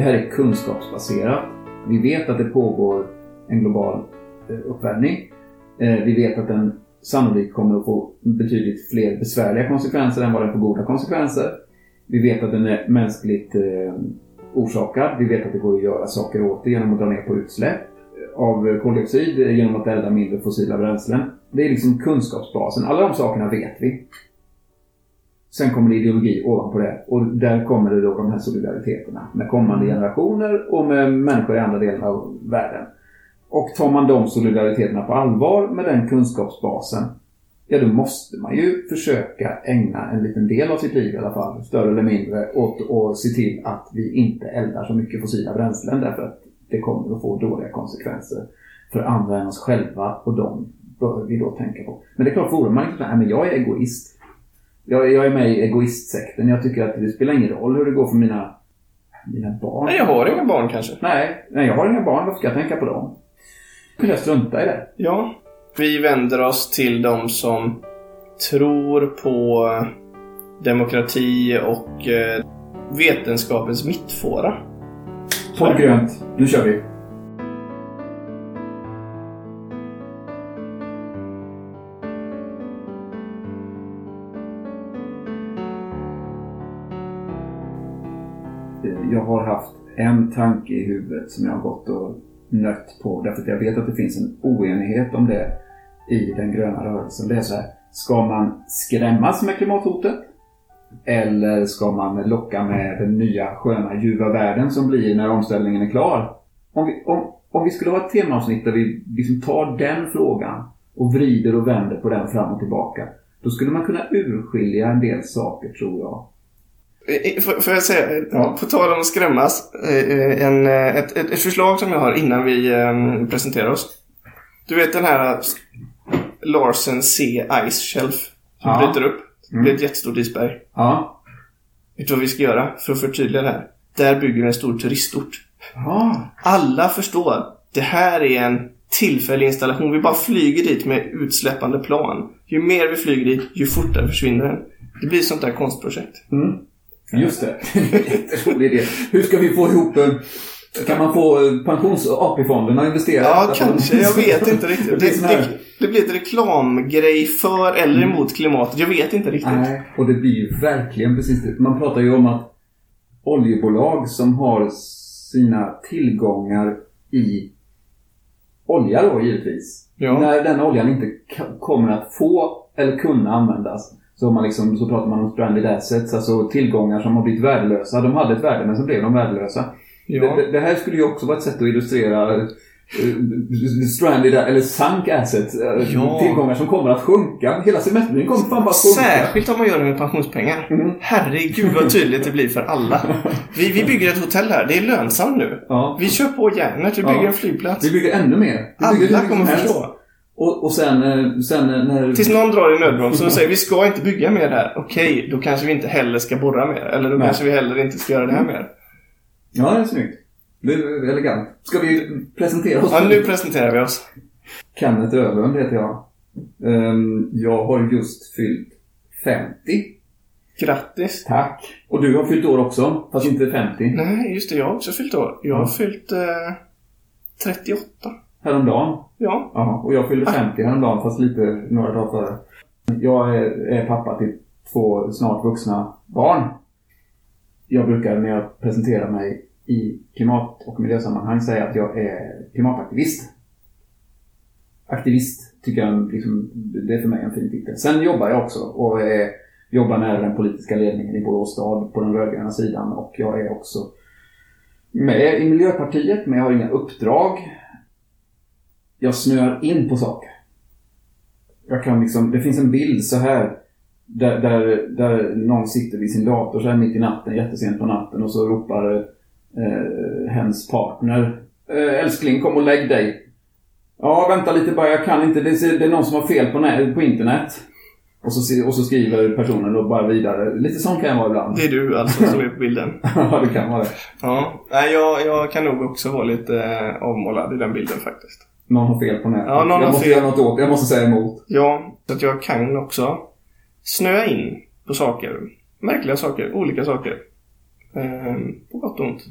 det här är kunskapsbaserat. Vi vet att det pågår en global eh, uppvärmning. Eh, vi vet att den sannolikt kommer att få betydligt fler besvärliga konsekvenser än vad den får goda konsekvenser. Vi vet att den är mänskligt eh, orsakad. Vi vet att det går att göra saker åt det genom att dra ner på utsläpp av koldioxid genom att elda mindre fossila bränslen. Det är liksom kunskapsbasen. Alla de sakerna vet vi. Sen kommer det ideologi ovanpå det. Och där kommer det då de här solidariteterna med kommande generationer och med människor i andra delar av världen. Och tar man de solidariteterna på allvar med den kunskapsbasen, ja då måste man ju försöka ägna en liten del av sitt liv i alla fall, större eller mindre, åt att se till att vi inte eldar så mycket fossila bränslen därför att det kommer att få dåliga konsekvenser för andra än oss själva och de bör vi då tänka på. Men det är klart, vore man inte nej men jag är egoist. Jag, jag är med i egoistsekten. Jag tycker att det spelar ingen roll hur det går för mina, mina barn. Nej, jag har inga barn kanske. Nej, nej, jag har inga barn. Varför ska jag tänka på dem? Kunde jag strunta i det? Ja. Vi vänder oss till de som tror på demokrati och eh, vetenskapens mittfåra. Håll grönt. Nu kör vi. Jag har haft en tanke i huvudet som jag har gått och nött på. Därför att jag vet att det finns en oenighet om det i den gröna rörelsen. Det är så här. Ska man skrämmas med klimathotet? Eller ska man locka med den nya sköna ljuva världen som blir när omställningen är klar? Om vi, om, om vi skulle ha ett temaavsnitt där vi liksom tar den frågan och vrider och vänder på den fram och tillbaka. Då skulle man kunna urskilja en del saker tror jag. Eh, Får får jag säga, eh, Ja. på tal om att skrämmas, eh, en, eh, ett, ett, ett förslag som jag har innan vi eh, presenterar oss. Du vet den här eh, Larsen C Ice Shelf som Ja. bryter upp. Det blir ett jättestort isberg. Ja. Vet du vad vi ska göra för att förtydliga det här? Där bygger vi en stor turistort. Ja. Alla förstår. Det här är en tillfällig installation. Vi bara flyger dit med utsläppande plan. Ju mer vi flyger dit, ju fortare försvinner den. Det blir ett sånt där konstprojekt. Mm. Just det. Jätterolig idé. Hur ska vi få ihop en... Kan man få eh, pensions AP-fonderna att investera? Ja, kanske. Jag vet inte riktigt. Det blir Det, det, blir ett reklamgrej för eller emot klimatet. Jag vet inte riktigt. Nej, och det blir ju verkligen precis det. Man pratar ju om att oljebolag som har sina tillgångar i olja då givetvis. Ja. När den oljan inte kommer att få eller kunna användas så, man liksom, så pratar man om stranded assets, alltså tillgångar som har blivit värdelösa. De hade ett värde men så blev de värdelösa. Ja. Det, det, här skulle ju också vara ett sätt att illustrera eh, stranded, eller sunk assets. eh, Ja. Tillgångar som kommer att sjunka. Hela semestern kommer fan bara sjunka. Särskilt om man gör det med pensionspengar. Mm. Herregud vad tydligt det blir för alla. Vi, vi bygger ett hotell här. Det är lönsamt nu. Ja. Vi kör på järnet. Vi bygger Ja. en flygplats. Vi bygger ännu mer. Vi Alla kommer förstå. Och, och sen, eh, sen eh, när... Tills någon drar i nödbromsen och säger vi ska inte bygga mer här. Okej, då kanske vi inte heller ska borra mer. Eller då Nej. kanske vi heller inte ska göra det här mer. Ja, det är snyggt. Det är elegant. Ska vi presentera oss? Ja, nu presenterar vi oss. Kenneth Öhlund heter jag. Ehm, Jag har just fyllt 50. Grattis. Tack. Och du har fyllt år också, fast inte 50. Nej, just det. Jag har också fyllt år. Jag har fyllt eh, 38. Häromdagen. Ja. Ja, och jag fyllde 50 häromdagen, fast lite några dagar före. Jag är, är pappa till två snart vuxna barn. Jag brukar när jag presenterar mig i klimat och miljösammanhang säga att jag är klimataktivist. Aktivist tycker jag liksom, det är för mig en fin titel. Sen jobbar jag också och är, jobbar nära den politiska ledningen i Borås stad på den rödgröna sidan och jag är också med i Miljöpartiet men jag har inga uppdrag. Jag snör in på saker. Jag kan liksom, det finns en bild så här där, där, där någon sitter vid sin dator så här mitt i natten, jättesent på natten och så ropar eh, hens partner eh, Älskling kom och lägg dig. Ja, vänta lite bara, jag kan inte. Det är, det är någon som har fel på, nä- på internet. Och så, och så skriver personen då bara vidare. Lite sån kan jag vara ibland. Det är du alltså som är på bilden. ja, det kan vara det. Ja. Nej, jag, jag kan nog också vara lite eh, avmålad i den bilden faktiskt. Någon har fel på nätet. Ja, någon jag har måste fel. göra något åt Jag måste säga emot. Ja, så att jag kan också snöa in på saker. Märkliga saker, olika saker. Ehm, på gott och ont.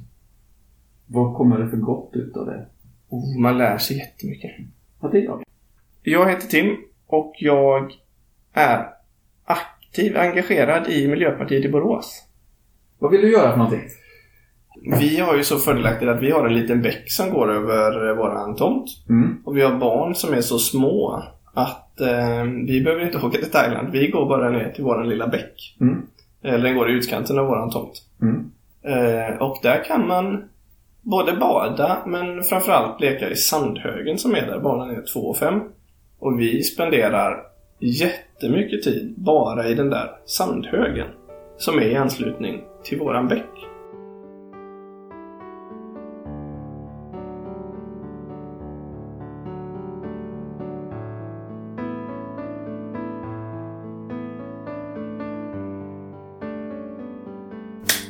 Vad kommer det för gott ut av det? Oh, man lär sig jättemycket. Ja, det jag. Jag heter Tim och jag är aktiv, engagerad i Miljöpartiet i Borås. Vad vill du göra för någonting? Vi har ju så fördelaktigt att vi har en liten bäck som går över våran tomt. Mm. Och vi har barn som är så små att eh, vi behöver inte åka till Thailand. Vi går bara ner till våran lilla bäck. Mm. Eller den går i utkanten av våran tomt. Mm. Eh, och där kan man både bada men framförallt leka i sandhögen som är där. Barnen är 2 och 5. Och vi spenderar jättemycket tid bara i den där sandhögen. Som är i anslutning till våran bäck.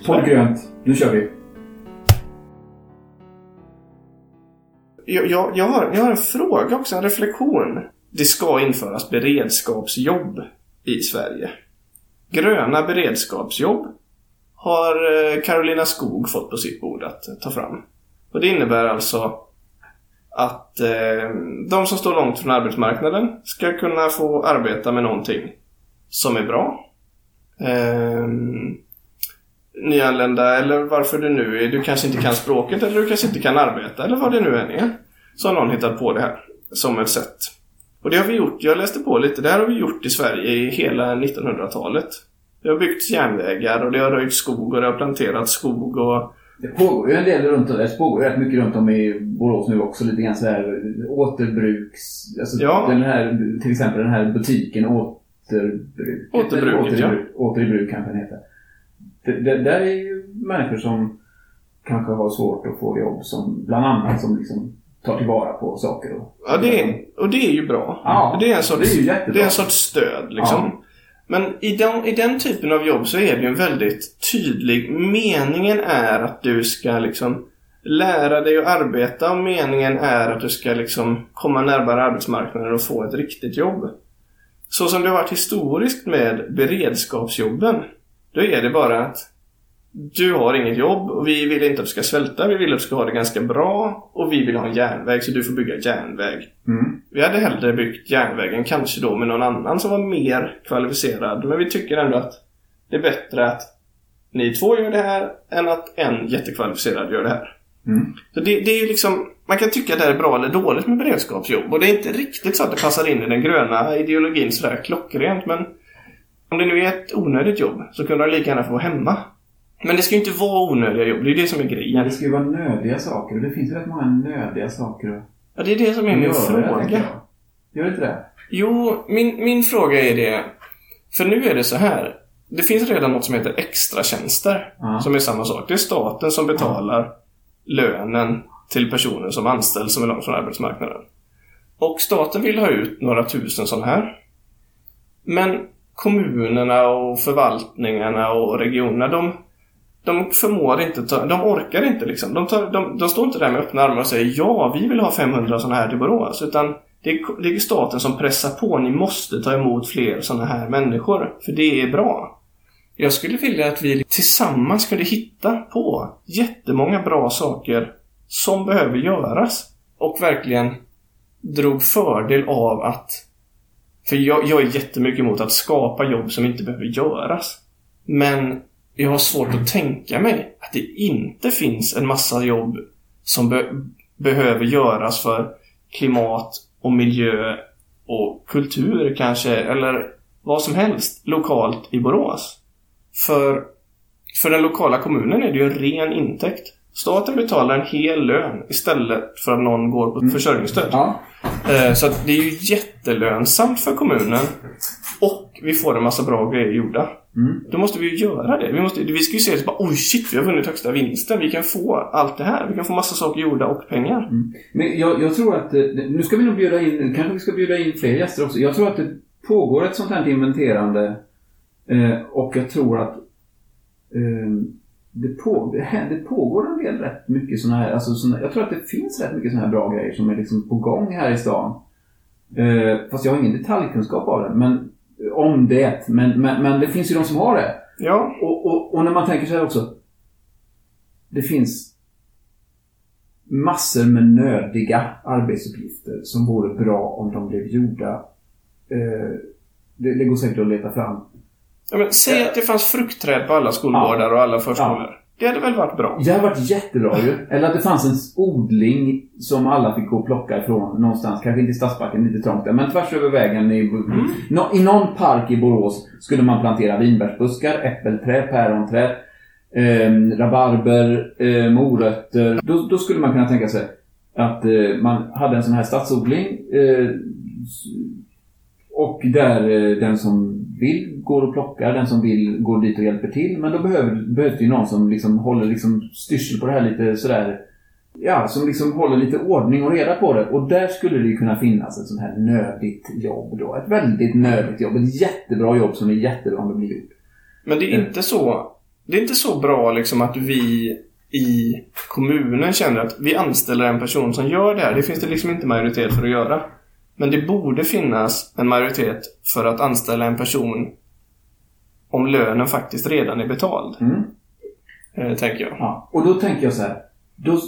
Podd grönt. Nu kör vi. Jag, jag, jag, har, jag har en fråga också, en reflektion. Det ska införas beredskapsjobb i Sverige. Gröna beredskapsjobb har eh, Karolina Carolina Skog fått på sitt bord att eh, ta fram. Och det innebär alltså att eh, de som står långt från arbetsmarknaden ska kunna få arbeta med någonting som är bra. Eh, nyanlända eller varför du nu är, du kanske inte kan språket eller du kanske inte kan arbeta eller vad det nu än är. Så har någon hittat på det här som ett sätt. Och det har vi gjort, jag läste på lite, det här har vi gjort i Sverige i hela 1900-talet. Det har byggts järnvägar och det har röjt skog och det har planterats skog och Det pågår ju en del runt om, det pågår rätt mycket runt om i Borås nu också. Lite grann så här återbruks... Alltså Ja. den här, till exempel den här butiken Återbruk. Återbruket, Åter, i bruk, åter i bruk kanske den heter. Det, det, där är ju människor som kanske har svårt att få jobb som bland annat som liksom tar tillvara på saker. Och, Ja, det är, och det är ju bra. Ja, det är en sorts, det är det är en sorts stöd liksom. Ja. Men i den, i den typen av jobb så är det ju en väldigt tydlig... Meningen är att du ska liksom lära dig att arbeta och meningen är att du ska liksom komma närmare arbetsmarknaden och få ett riktigt jobb. Så som det har varit historiskt med beredskapsjobben. Då är det bara att du har inget jobb och vi vill inte att du ska svälta. Vi vill att du ska ha det ganska bra och vi vill ha en järnväg så du får bygga järnväg. Mm. Vi hade hellre byggt järnvägen kanske då med någon annan som var mer kvalificerad. Men vi tycker ändå att det är bättre att ni två gör det här än att en jättekvalificerad gör det här. Mm. Så det, det är ju liksom, man kan tycka att det är bra eller dåligt med beredskapsjobb. Och det är inte riktigt så att det passar in i den gröna ideologin sådär klockrent. Men om det nu är ett onödigt jobb så kunde de lika gärna få vara hemma. Men det ska ju inte vara onödiga jobb, det är det som är Ja, grejen. det ska ju vara nödiga saker och det finns ju rätt många nödiga saker Ja, det är det som är min tänker fråga. jag. Gör det inte det? Jo, min, min fråga är det. För nu är det så här. Det finns redan något som heter extratjänster. Ja. Som är samma sak. Det är staten som betalar lönen till personer som anställs som är långt från arbetsmarknaden. Och staten vill ha ut några tusen sådana här. Men kommunerna och förvaltningarna och regionerna, de, de förmår inte ta, de orkar inte liksom. De, tar, de, de står inte där med öppna armar och säger ja, vi vill ha 500 sådana här till Borås. Utan det är, det är staten som pressar på, ni måste ta emot fler sådana här människor. För det är bra. Jag skulle vilja att vi tillsammans kunde hitta på jättemånga bra saker som behöver göras. Och verkligen drog fördel av att... För jag, jag är jättemycket emot att skapa jobb som inte behöver göras. Men jag har svårt att tänka mig att det inte finns en massa jobb som be behöver göras för klimat och miljö och kultur kanske, eller vad som helst lokalt i Borås. För, för den lokala kommunen är det ju en ren intäkt. Staten betalar en hel lön istället för att någon går på försörjningsstöd. Ja. Eh, Så att det är ju jättelönsamt för kommunen. Och vi får en massa bra grejer gjorda. Mm. Då måste vi ju göra det. Vi, måste, vi ska ju se det så bara oj shit, vi har vunnit högsta vinsten. Vi kan få allt det här. Vi kan få massa saker gjorda och pengar. Men jag, jag tror att, eh, nu ska vi nog bjuda in, kanske vi ska bjuda in fler gäster också. Jag tror att det pågår ett sånt här inventerande eh, och jag tror att det, på, det, pågår en del rätt mycket såna här, alltså såna, jag tror att det finns rätt mycket såna här bra grejer som är liksom på gång här i stan. Eh, fast jag har ingen detaljkunskap av det, men om det. Men, men, men det finns ju de som har det. Ja, Och, och, och när man tänker så här också. Det finns massor med nödiga arbetsuppgifter som vore bra om de blev gjorda. Eh, det, det går säkert att leta fram. Ja, men säg att det fanns fruktträd på alla skolgårdar och alla förskolor. Det hade väl varit bra? Det hade varit jättebra ju. Eller att det fanns en odling som alla fick gå och plocka ifrån någonstans. Kanske inte i Stadsparken, lite trångt där. Men tvärs över vägen i, nå, i någon park i Borås skulle man plantera vinbärsbuskar, äppelträd, päronträd, eh, rabarber, eh, morötter. Då, då skulle man kunna tänka sig att eh, man hade en sån här stadsodling. Eh, och där eh, den som vill går och plockar, den som vill går dit och hjälper till. Men då behöver, behövs det ju någon som liksom håller liksom styrsel på det här lite sådär. Ja, som liksom håller lite ordning och reda på det. Och där skulle det ju kunna finnas ett sånt här nödigt jobb då. Ett väldigt nödigt jobb. Ett jättebra jobb som är jättebra om det blir gjort. Men det är inte så, det är inte så bra liksom att vi i kommunen känner att vi anställer en person som gör det här. Det finns det liksom inte majoritet för att göra. Men det borde finnas en majoritet för att anställa en person om lönen faktiskt redan är betald. Mm. Eh, tänker jag. Ja, och då tänker jag så här. Då,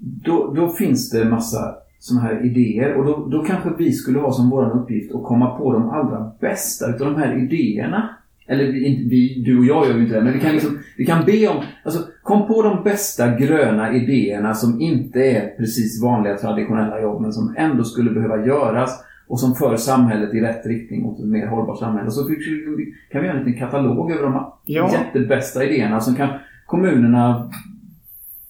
då, då finns det massa sådana här idéer och då, då kanske vi skulle ha som vår uppgift att komma på de allra bästa utav de här idéerna. Eller vi, inte vi, du och jag gör ju inte det, men vi kan, liksom, vi kan be om... Alltså, kom på de bästa gröna idéerna som inte är precis vanliga traditionella jobb, men som ändå skulle behöva göras och som för samhället i rätt riktning mot ett mer hållbart samhälle. Och så kan vi göra en liten katalog över de Ja. jättebästa idéerna som kan kommunerna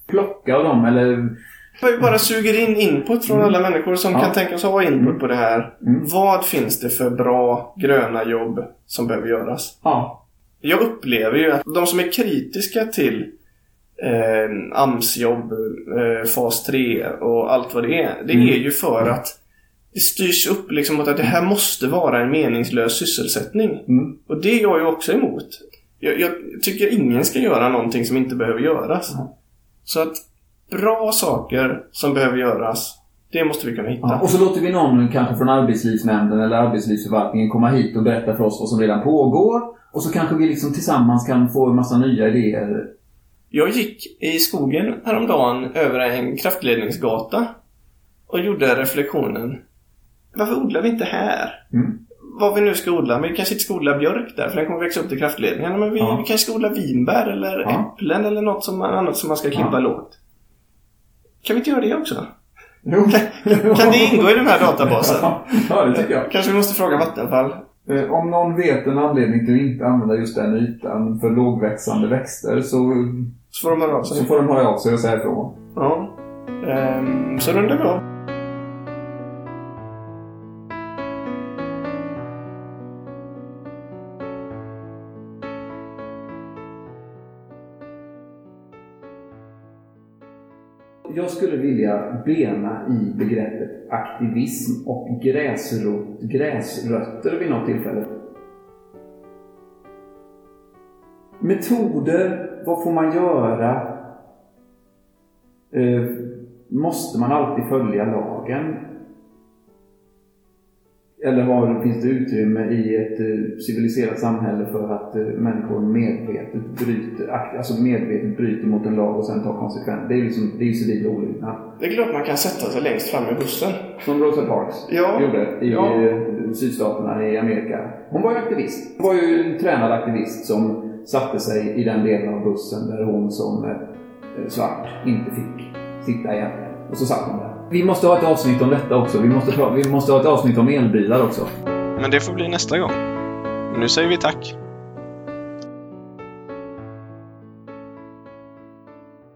plocka av dem eller... Vi bara suger in input från alla människor som Ja. kan tänkas ha input på det här. Mm. Vad finns det för bra gröna jobb som behöver göras? Ja. Jag upplever ju att de som är kritiska till eh, AMS-jobb, eh, fas 3 och allt vad det är. Det Mm. är ju för att det styrs upp liksom mot att det här måste vara en meningslös sysselsättning. Mm. Och det är jag ju också emot. Jag, jag tycker ingen ska göra någonting som inte behöver göras. Mm. Så att bra saker som behöver göras, det måste vi kunna hitta. Ja, och så låter vi någon kanske från arbetslivsnämnden eller arbetslivsförvaltningen komma hit och berätta för oss vad som redan pågår. Och så kanske vi liksom tillsammans kan få en massa nya idéer. Jag gick i skogen häromdagen över en kraftledningsgata och gjorde reflektionen Varför odlar vi inte här? Mm. Vad vi nu ska odla. Men vi kanske inte ska odla björk där för den kommer växa upp till kraftledningarna. Men vi, Ja. vi kanske ska odla vinbär eller Ja. äpplen eller något som, annat som man ska klippa Ja. lågt. Kan vi inte göra det också? Jo. Kan det ingå i den här databasen? ja, det tycker jag. Kanske vi måste fråga Vattenfall. Eh, Om någon vet en anledning till att inte använda just den ytan för lågväxande växter så, Så får de höra av så sig. får de höra av sig och säga ifrån. Ja. Ehm, så rundar vi av. Jag skulle vilja bena i begreppet aktivism och gräsrot, gräsrötter vid något tillfälle. Metoder, vad får man göra? Eh, måste man alltid följa lagen? Eller har, finns det utrymme i ett eh, civiliserat samhälle för att eh, människor medvetet bryter, alltså medvetet bryter mot en lag och sen tar konsekvenser? Det är ju liksom, det är ju civil olydnad. Det är klart man kan sätta sig längst fram i bussen. Som Rosa Parks Ja. gjorde i Ja. eh, sydstaterna i Amerika. Hon var ju aktivist. Hon var ju en tränad aktivist som satte sig i den delen av bussen där hon som eh, svart inte fick sitta egentligen. Och så satt hon där. Vi måste ha ett avsnitt om detta också. Vi måste, vi måste ha ett avsnitt om elbilar också. Men det får bli nästa gång. Nu säger vi tack.